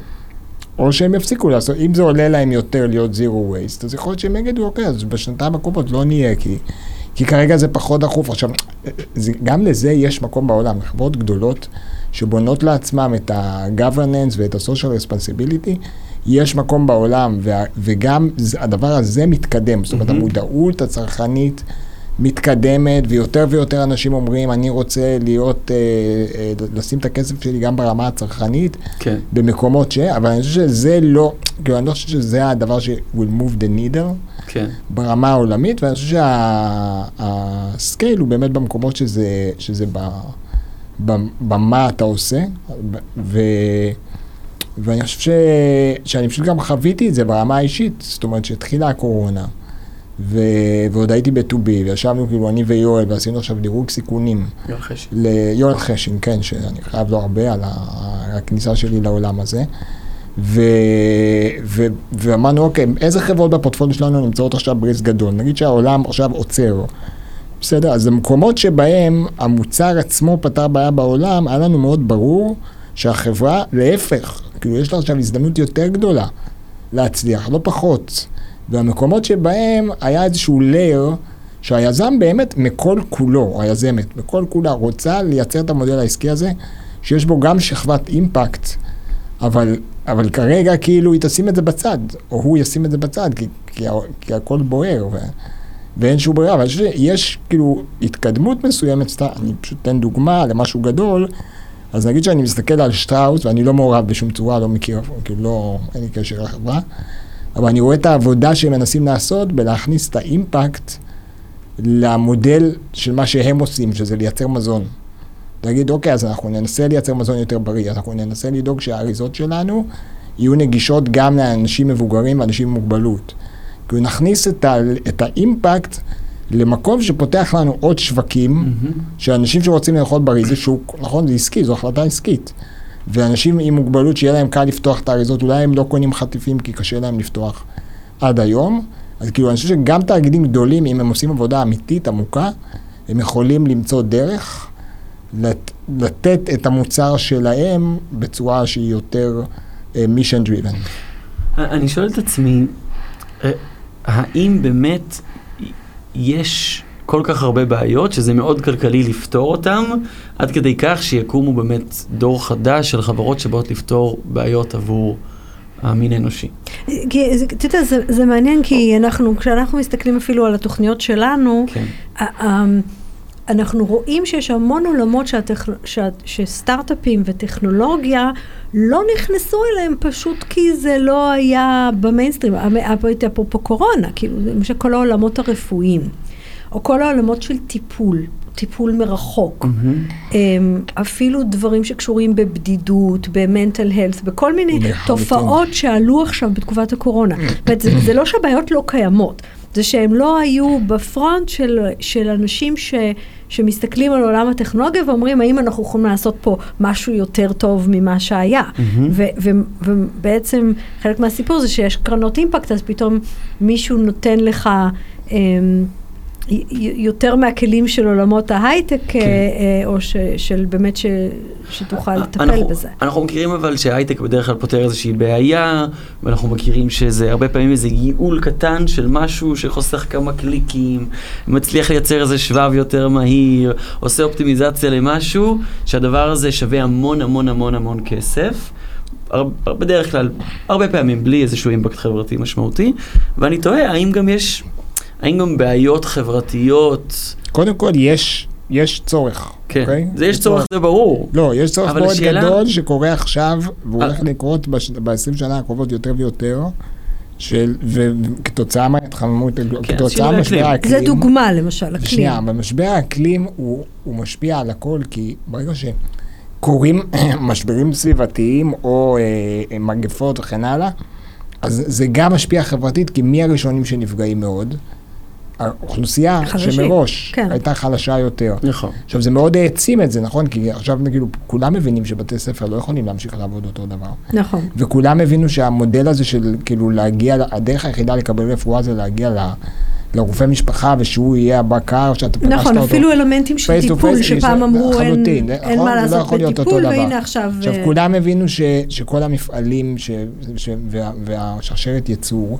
Speaker 3: או שהם יפסיקו לעשות, אם זה עולה להם יותר להיות זירו וייסט, אז יכול להיות שהם יגידו, אוקיי, אז בשנתיים הקרובות לא נהיה, כי, כי כרגע זה פחות דחוף. עכשיו, זה, גם לזה יש מקום בעולם, חברות גדולות שבונות לעצמם את ה-governance ואת ה-social responsibility, יש מקום בעולם, וה, וגם הדבר הזה מתקדם, זאת אומרת,
Speaker 2: מהמם.
Speaker 3: המודעות הצרכנית מתקדמת, ויותר ויותר אנשים אומרים, אני רוצה להיות, אה, אה, לשים את הכסף שלי גם ברמה הצרכנית,
Speaker 2: כן.
Speaker 3: במקומות ש... אבל אני חושב שזה לא, כאילו, אני לא חושב שזה הדבר ש- will move the needle
Speaker 2: כן.
Speaker 3: ברמה העולמית, ואני חושב שהסקייל הוא באמת במקומות שזה, שזה ב, במה אתה עושה, ו, ואני חושב ש, שאני פשוט גם חוויתי את זה ברמה האישית, זאת אומרת שהתחילה הקורונה, ו, ועוד הייתי ב-2B, וישבנו כאילו אני ויואל, ועשינו עכשיו דירוג סיכונים.
Speaker 2: יואל חשי.
Speaker 3: ליואל חשין, כן, שאני חייב לו הרבה על ה- הכניסה שלי לעולם הזה. ו... ו... ואמרנו, אוקיי, איזה חברות בפורטפוליו שלנו נמצאות עכשיו בריס גדול? נגיד שהעולם עכשיו עוצר. בסדר, אז במקומות שבהם המוצר עצמו פתר בעיה בעולם, היה לנו מאוד ברור שהחברה, להפך, כאילו יש לה עכשיו הזדמנות יותר גדולה להצליח, לא פחות. והמקומות שבהם היה איזשהו לייר, שהיזם באמת מכל כולו, או היזמת, מכל כולה רוצה לייצר את המודל העסקי הזה, שיש בו גם שכבת אימפקט, אבל, אבל כרגע כאילו היא תשים את זה בצד, או הוא ישים את זה בצד, כי, כי, כי הכל בוער. ו... ואין שום ברירה, אבל יש כאילו התקדמות מסוימת, סתם, אני פשוט אתן דוגמה למשהו גדול, אז נגיד שאני מסתכל על שטראוס, ואני לא מעורב בשום צורה, לא מכיר, כאילו לא, אין לי קשר לחברה, אבל אני רואה את העבודה שהם מנסים לעשות בלהכניס את האימפקט למודל של מה שהם עושים, שזה לייצר מזון. להגיד, אוקיי, אז אנחנו ננסה לייצר מזון יותר בריא, אנחנו ננסה לדאוג שהאריזות שלנו יהיו נגישות גם לאנשים מבוגרים ואנשים עם מוגבלות. כאילו נכניס את, ה, את האימפקט למקום שפותח לנו עוד שווקים, mm-hmm. שאנשים שרוצים לאכול בריא זה שוק, נכון, זה עסקי, זו החלטה עסקית. ואנשים עם מוגבלות שיהיה להם קל לפתוח את האריזות, אולי הם לא קונים חטיפים כי קשה להם לפתוח עד היום. אז כאילו, אני חושב שגם תאגידים גדולים, אם הם עושים עבודה אמיתית, עמוקה, הם יכולים למצוא דרך לת, לתת את המוצר שלהם בצורה שהיא יותר uh, mission driven.
Speaker 2: אני שואל את עצמי, אה, האם באמת יש כל כך הרבה בעיות שזה מאוד כלכלי לפתור אותם, עד כדי כך שיקומו באמת דור חדש של חברות שבאות לפתור בעיות עבור המין האנושי.
Speaker 4: כי, אתה יודע, זה, זה מעניין כי אנחנו, כשאנחנו מסתכלים אפילו על התוכניות שלנו,
Speaker 2: כן.
Speaker 4: אנחנו רואים שיש המון עולמות שהטכ... שה... שסטארט-אפים וטכנולוגיה לא נכנסו אליהם פשוט כי זה לא היה במיינסטרים. אפרופו קורונה, כאילו, למשל כל העולמות הרפואיים, או כל העולמות של טיפול, טיפול מרחוק. Mm-hmm. אפילו דברים שקשורים בבדידות, במנטל הלס, בכל מיני תופעות שעלו עכשיו בתקופת הקורונה. זה, זה לא שהבעיות לא קיימות. זה שהם לא היו בפרונט של, של אנשים ש, שמסתכלים על עולם הטכנולוגיה ואומרים, האם אנחנו יכולים לעשות פה משהו יותר טוב ממה שהיה. Mm-hmm. ובעצם חלק מהסיפור זה שיש קרנות אימפקט, אז פתאום מישהו נותן לך... אמ, יותר מהכלים של עולמות ההייטק, כן. אה, אה, או ש, של באמת ש, שתוכל לטפל
Speaker 2: אנחנו,
Speaker 4: בזה.
Speaker 2: אנחנו מכירים אבל שההייטק בדרך כלל פותר איזושהי בעיה, ואנחנו מכירים שזה הרבה פעמים איזה ייעול קטן של משהו שחוסך כמה קליקים, מצליח לייצר איזה שבב יותר מהיר, עושה אופטימיזציה למשהו, שהדבר הזה שווה המון המון המון המון כסף. בדרך כלל, הרבה פעמים בלי איזשהו אימפקט חברתי משמעותי, ואני תוהה, האם גם יש האם גם בעיות חברתיות...
Speaker 3: קודם כל, יש, יש צורך,
Speaker 2: כן, אוקיי? זה יש צורך, זה ברור.
Speaker 3: לא, יש צורך מאוד השאלה... גדול שקורה עכשיו, והוא הולך לקרות ב-20 שנה הקרובות יותר ויותר. של, וכתוצאה מההתחממות,
Speaker 2: כן,
Speaker 3: כתוצאה ממשבר האקלים.
Speaker 4: זה דוגמה למשל, אקלים.
Speaker 3: שנייה, במשבר האקלים הוא, הוא משפיע על הכל, כי ברגע שקורים משברים סביבתיים או אה, מגפות וכן הלאה, אז זה גם משפיע חברתית, כי מי הראשונים שנפגעים מאוד? האוכלוסייה שמראש כן. הייתה חלשה יותר.
Speaker 2: נכון.
Speaker 3: עכשיו, זה מאוד העצים את זה, נכון? כי עכשיו כאילו, כולם מבינים שבתי ספר לא יכולים להמשיך לעבוד אותו דבר.
Speaker 4: נכון.
Speaker 3: וכולם הבינו שהמודל הזה של כאילו להגיע, הדרך היחידה לקבל רפואה זה להגיע ל... לרופא משפחה ושהוא יהיה הבקר שאתה פגשת
Speaker 4: נכון, אותו. נכון, אפילו אלמנטים של טיפול, שפעם אמרו אין, אין
Speaker 3: נכון,
Speaker 4: מה
Speaker 3: לעשות
Speaker 4: לא בטיפול, והנה עכשיו...
Speaker 3: עכשיו, uh... כולם הבינו ש, שכל המפעלים ש, ש, וה, והשרשרת ייצור,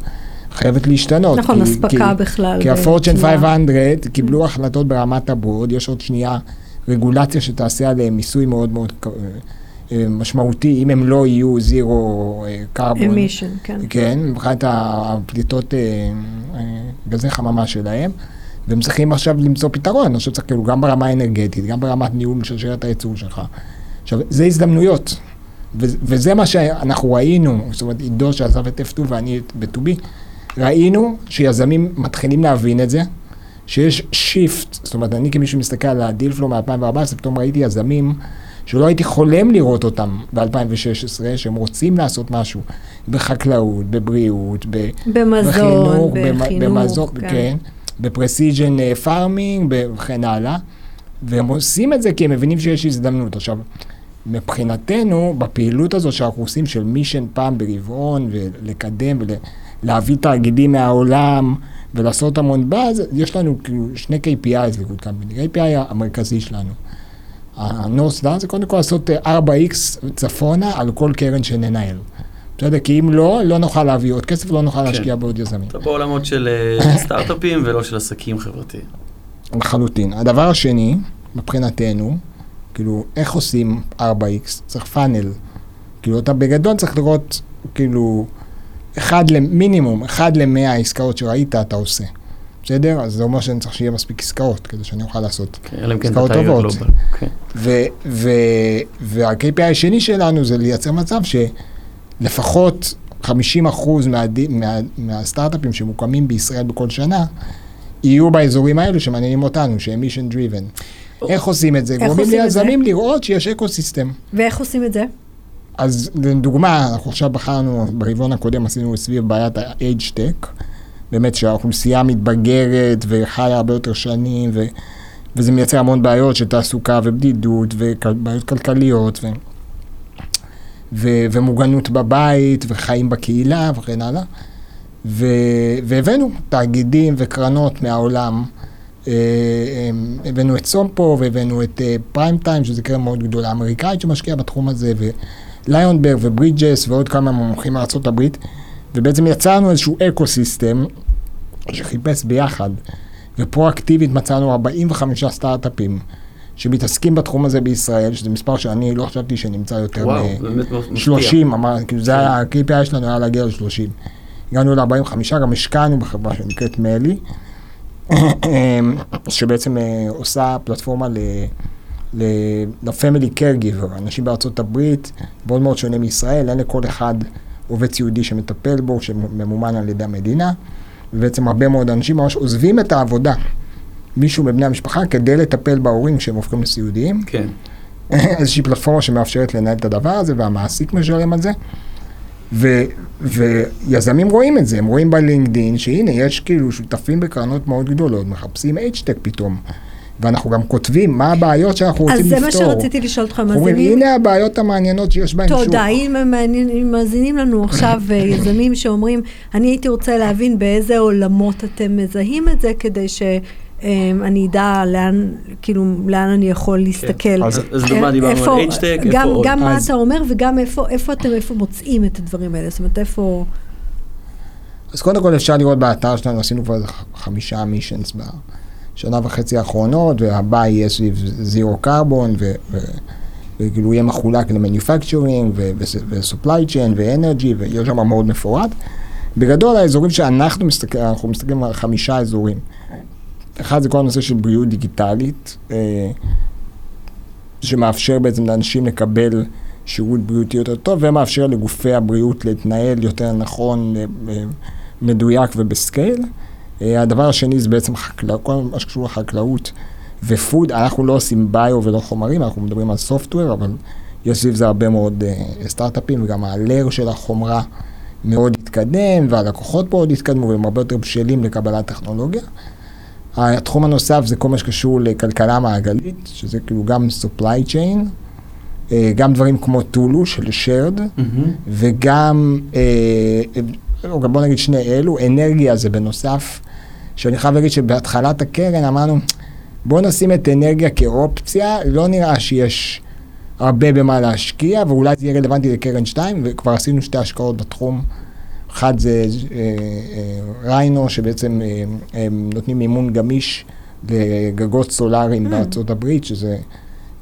Speaker 3: חייבת להשתנות.
Speaker 4: נכון, אספקה בכלל.
Speaker 3: כי ה-Fortune 500 קיבלו החלטות ברמת הבורד, יש עוד שנייה רגולציה שתעשה עליהם מיסוי מאוד מאוד אה, משמעותי, אם הם לא יהיו זירו Carbon.
Speaker 4: emission, כן.
Speaker 3: כן, מבחינת הפליטות אה, אה, גזי חממה שלהם. והם צריכים עכשיו למצוא פתרון, אני חושב שצריך כאילו גם ברמה האנרגטית, גם ברמת ניהול של שרשרת הייצור שלך. עכשיו, זה הזדמנויות, וזה מה שאנחנו ראינו, זאת אומרת, עידו שעזב את F2 ואני ב-2B, ראינו שיזמים מתחילים להבין את זה, שיש shift, זאת אומרת, אני כמי שמסתכל על ה deal flow מ-2014, פתאום ראיתי יזמים שלא הייתי חולם לראות אותם ב-2016, שהם רוצים לעשות משהו בחקלאות, בבריאות,
Speaker 4: במזון, בחינוך, בחינוך
Speaker 3: במזון, כן. כן, בפרסיג'ן פארמינג וכן הלאה, והם עושים את זה כי הם מבינים שיש הזדמנות. עכשיו, מבחינתנו, בפעילות הזאת שאנחנו עושים של מישן פעם ברבעון, ולקדם ולהביא תאגידים מהעולם, ולעשות המון באז, יש לנו כאילו שני KPIs לגוד קמפני. KPI המרכזי שלנו. ה-North זה קודם כל לעשות 4X צפונה על כל קרן שננהל. בסדר? כי אם לא, לא נוכל להביא עוד כסף, לא נוכל להשקיע בעוד יזמים.
Speaker 2: אתה בעולמות של אה, סטארט-אפים ולא של עסקים חברתיים.
Speaker 3: לחלוטין. הדבר השני, מבחינתנו, כאילו, איך עושים 4X? צריך פאנל. כאילו, אתה בגדול צריך לראות, כאילו, אחד למינימום, אחד למאה העסקאות שראית, אתה עושה. בסדר? אז זה אומר שאני צריך שיהיה מספיק עסקאות, כדי שאני אוכל לעשות
Speaker 2: כן, אלא אם כן
Speaker 3: עסקאות טובות.
Speaker 2: גלובל. כן.
Speaker 3: וה-KPI השני שלנו זה לייצר מצב שלפחות 50 אחוז מה, מה, מהסטארט-אפים שמוקמים בישראל בכל שנה, יהיו באזורים האלו שמעניינים אותנו, שהם mission driven. איך עושים את זה?
Speaker 4: איך
Speaker 3: גורמים
Speaker 4: עושים את זה?
Speaker 3: ליזמים לראות שיש אקו סיסטם.
Speaker 4: ואיך עושים את זה?
Speaker 3: אז לדוגמה, אנחנו עכשיו בחרנו, ברבעון הקודם עשינו סביב בעיית ה-age tech, באמת שהאוכלוסייה מתבגרת וחיה הרבה יותר שנים, ו, וזה מייצר המון בעיות של תעסוקה ובדידות ובעיות כלכליות ו, ו, ומוגנות בבית וחיים בקהילה וכן הלאה. ו, והבאנו תאגידים וקרנות מהעולם. אה, הבאנו את סומפו והבאנו את אה, פריים טיים, שזו קרן מאוד גדולה אמריקאית שמשקיעה בתחום הזה, וליונברג וברידג'ס ועוד כמה מומחים מארצות הברית, ובעצם יצרנו איזשהו אקו סיסטם שחיפש ביחד, ופרואקטיבית מצאנו 45 סטארט-אפים שמתעסקים בתחום הזה בישראל, שזה מספר שאני לא חשבתי שנמצא יותר
Speaker 2: וואו,
Speaker 3: מ-
Speaker 2: זה באמת מאוד מפתיע.
Speaker 3: 30, אמר, כאילו זה היה, ה-KPI שלנו היה להגיע ל-30. הגענו ל-45, גם השקענו בחברה שנקראת מלי, שבעצם אה, עושה פלטפורמה ל... ל- ל-family caregiver, אנשים בארצות הברית, מאוד מאוד שונה מישראל, אין לכל אחד עובד סיעודי שמטפל בו, שממומן על ידי המדינה, ובעצם הרבה מאוד אנשים ממש עוזבים את העבודה, מישהו מבני המשפחה, כדי לטפל בהורים כשהם הופכים לסיעודיים.
Speaker 2: כן.
Speaker 3: איזושהי פלטפורמה שמאפשרת לנהל את הדבר הזה, והמעסיק משלם על זה. ו, ויזמים רואים את זה, הם רואים בלינקדין שהנה, יש כאילו שותפים בקרנות מאוד גדולות, מחפשים H-Tech פתאום. ואנחנו גם כותבים מה הבעיות שאנחנו רוצים
Speaker 4: אז
Speaker 3: לפתור.
Speaker 4: זה מה שרציתי לשאול אותך,
Speaker 3: אנחנו אומרים,
Speaker 4: מאזינים.
Speaker 3: הנה הבעיות המעניינות שיש בהן שוק.
Speaker 4: תודה, אם הם מאזינים לנו עכשיו אה, יזמים שאומרים, אני הייתי רוצה להבין באיזה עולמות אתם מזהים את זה, כדי שאני אדע לאן, כאילו, לאן אני יכול להסתכל.
Speaker 2: אז- אז לדוגמה, דיברנו על איפה
Speaker 4: גם-
Speaker 2: עוד?
Speaker 4: גם מה
Speaker 3: אז-
Speaker 4: אתה אומר וגם איפה אתם איפה מוצאים את הדברים האלה, זאת אומרת, איפה...
Speaker 3: אז קודם כל אפשר לראות באתר שלנו, עשינו כבר חמישה מישנס בשנה וחצי האחרונות, והבא יהיה סביב זירו קרבון, וכאילו יהיה מחולק למניפקצ'רינג, ו-supply chain, ו-energy, ויהיה שם מאוד מפורט. בגדול, האזורים שאנחנו מסתכלים, אנחנו מסתכלים על חמישה אזורים. אחד זה כל הנושא של בריאות דיגיטלית, אה, שמאפשר בעצם לאנשים לקבל שירות בריאותי יותר טוב, ומאפשר לגופי הבריאות להתנהל יותר נכון, אה, אה, מדויק ובסקייל. אה, הדבר השני זה בעצם חקלאות, כל מה שקשור לחקלאות ופוד, אנחנו לא עושים ביו ולא חומרים, אנחנו מדברים על סופטוור, אבל יש סביב זה הרבה מאוד אה, סטארט-אפים, וגם ה-layer של החומרה מאוד התקדם, והלקוחות מאוד התקדמו, והם הרבה יותר בשלים לקבלת טכנולוגיה. התחום הנוסף זה כל מה שקשור לכלכלה מעגלית, שזה כאילו גם supply chain, אה, גם דברים כמו טולו של shared,
Speaker 2: מהמם.
Speaker 3: וגם, גם בוא נגיד שני אלו, אנרגיה זה בנוסף, שאני חייב להגיד שבהתחלת הקרן אמרנו, בוא נשים את אנרגיה כאופציה, לא נראה שיש הרבה במה להשקיע, ואולי זה יהיה רלוונטי לקרן 2, וכבר עשינו שתי השקעות בתחום. אחד זה אה, אה, ריינו, שבעצם אה, הם נותנים מימון גמיש לגגות סולאריים בארצות הברית, שזה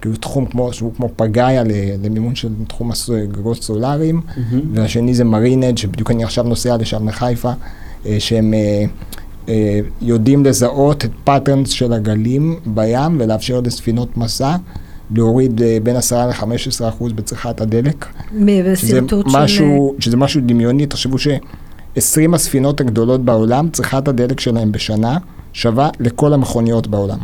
Speaker 3: כאילו תחום כמו, שהוא כמו פגאיה למימון של תחום גגות סולאריים.
Speaker 2: מהמם.
Speaker 3: והשני זה מרינד, שבדיוק אני עכשיו נוסע לשם לחיפה, אה, שהם אה, יודעים לזהות את patterns של הגלים בים ולאפשר לספינות משא להוריד אה, בין 10 ל-15 אחוז בצריכת הדלק.
Speaker 4: בשרטוט של...
Speaker 3: משהו, שזה משהו דמיוני, תחשבו ש-20 הספינות הגדולות בעולם, צריכת הדלק שלהם בשנה שווה לכל המכוניות בעולם.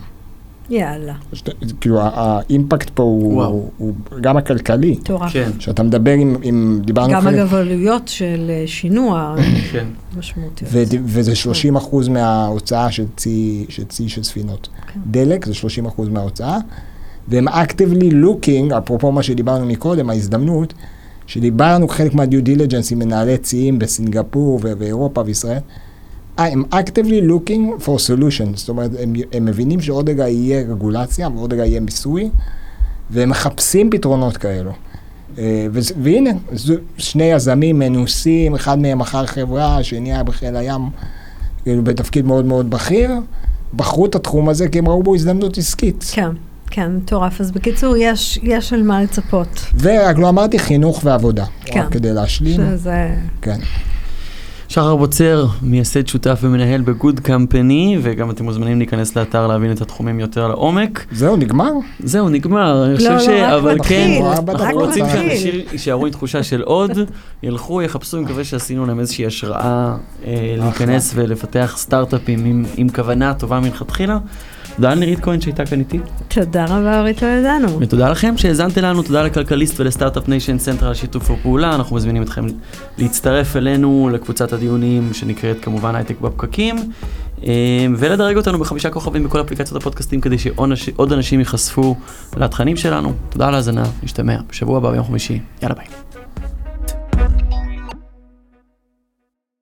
Speaker 4: יאללה,
Speaker 3: שת- כאילו האימפקט פה הוא. הוא, הוא גם הכלכלי.
Speaker 4: מטורף.
Speaker 2: כן,
Speaker 3: כשאתה מדבר עם, עם דיברנו
Speaker 4: גם
Speaker 3: חלק-
Speaker 4: אגב עלויות של אה, שינוע
Speaker 2: כן.
Speaker 4: משמעותיות.
Speaker 3: ו- וזה 30 אחוז מההוצאה של צי, של צי של ספינות.
Speaker 4: כן.
Speaker 3: דלק זה 30 אחוז מההוצאה, והם actively looking, אפרופו מה שדיברנו מקודם, ההזדמנות, שדיברנו חלק מה-due diligence עם מנהלי ציים בסינגפור ובאירופה וישראל, אה, הם actively looking for solutions, זאת אומרת, הם, הם מבינים שעוד רגע יהיה רגולציה ועוד רגע יהיה מיסוי, והם מחפשים פתרונות כאלו. אה, וזה- והנה, זו- שני יזמים מנוסים, אחד מהם מכר חברה, השני היה בחיל הים, כאילו בתפקיד מאוד מאוד בכיר, בחרו את התחום הזה כי הם ראו בו הזדמנות עסקית.
Speaker 4: כן, כן, מטורף. אז בקיצור, יש, יש על מה לצפות.
Speaker 3: ורק לא אמרתי חינוך ועבודה,
Speaker 4: כן.
Speaker 3: רק כדי להשלים.
Speaker 4: שזה...
Speaker 3: כן.
Speaker 2: שחר בוצר, מייסד שותף ומנהל ב Good Company, וגם אתם מוזמנים להיכנס לאתר להבין את התחומים יותר לעומק.
Speaker 3: זהו, נגמר?
Speaker 2: זהו, נגמר, אני חושב
Speaker 4: לא,
Speaker 2: ש...
Speaker 4: לא, רק
Speaker 2: אבל
Speaker 4: מתחיל,
Speaker 2: כן,
Speaker 3: רק
Speaker 2: אנחנו רוצים
Speaker 3: מתחיל.
Speaker 2: שאנשים יישארו עם תחושה של עוד, ילכו, יחפשו, אני מקווה שעשינו להם איזושהי השראה אה, להיכנס ולפתח סטארט-אפים עם, עם כוונה טובה מלכתחילה. תודה לנירית כהן שהייתה כאן איתי,
Speaker 4: תודה רבה, אורית טולדנו.
Speaker 2: ותודה לכם שהאזנתם לנו, תודה לכלכליסט ול Start-Up Nation Central על שיתוף הפעולה, אנחנו מזמינים אתכם להצטרף אלינו לקבוצת הדיונים שנקראת כמובן הייטק בפקקים, אה, ולדרג אותנו בחמישה כוכבים בכל אפליקציות הפודקאסטים כדי שעוד אנשים ייחשפו לתכנים שלנו. תודה על ההאזנה, נשתמע בשבוע הבא ביום חמישי, יאללה ביי.